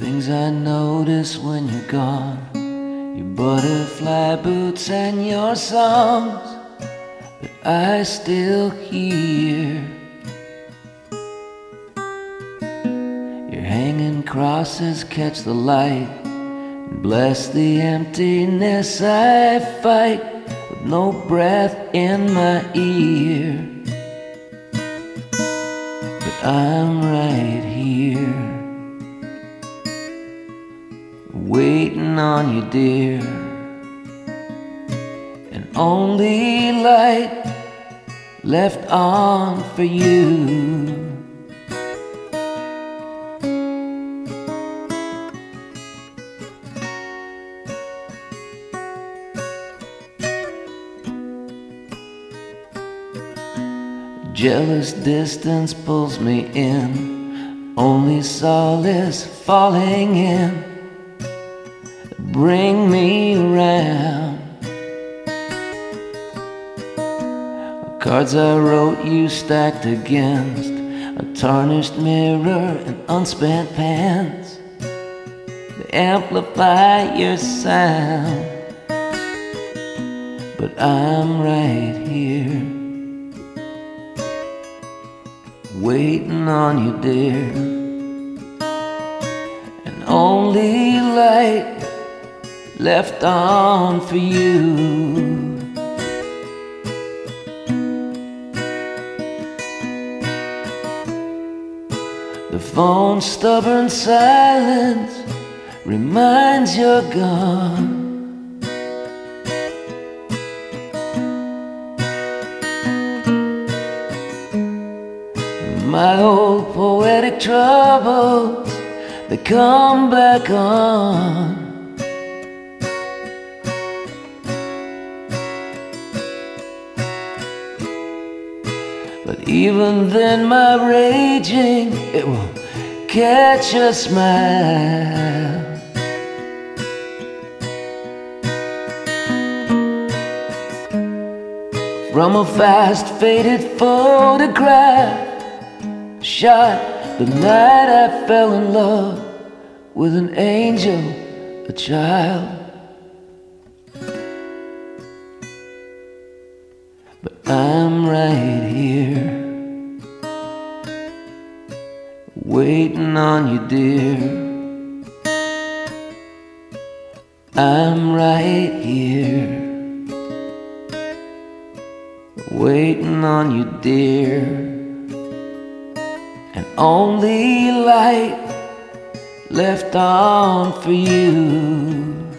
Things I notice when you're gone. Your butterfly boots and your songs that I still hear. Your hanging crosses catch the light and bless the emptiness I fight with no breath in my ear. But I'm right waiting on you, dear. And only light left on for you. Jealous distance pulls me in, only solace falling in bring me around. Cards I wrote you stacked against a tarnished mirror and unspent pens. They amplify your sound, but I'm right here, waiting on you, dear, left on for you. The phone's stubborn silence reminds you're gone. My old poetic troubles, they come back on. But even then, my raging, it will catch a smile. From a fast faded photograph, shot the night I fell in love with an angel, a child. I'm right here, waiting on you, dear. I'm right here, waiting on you, dear. And only light left on for you.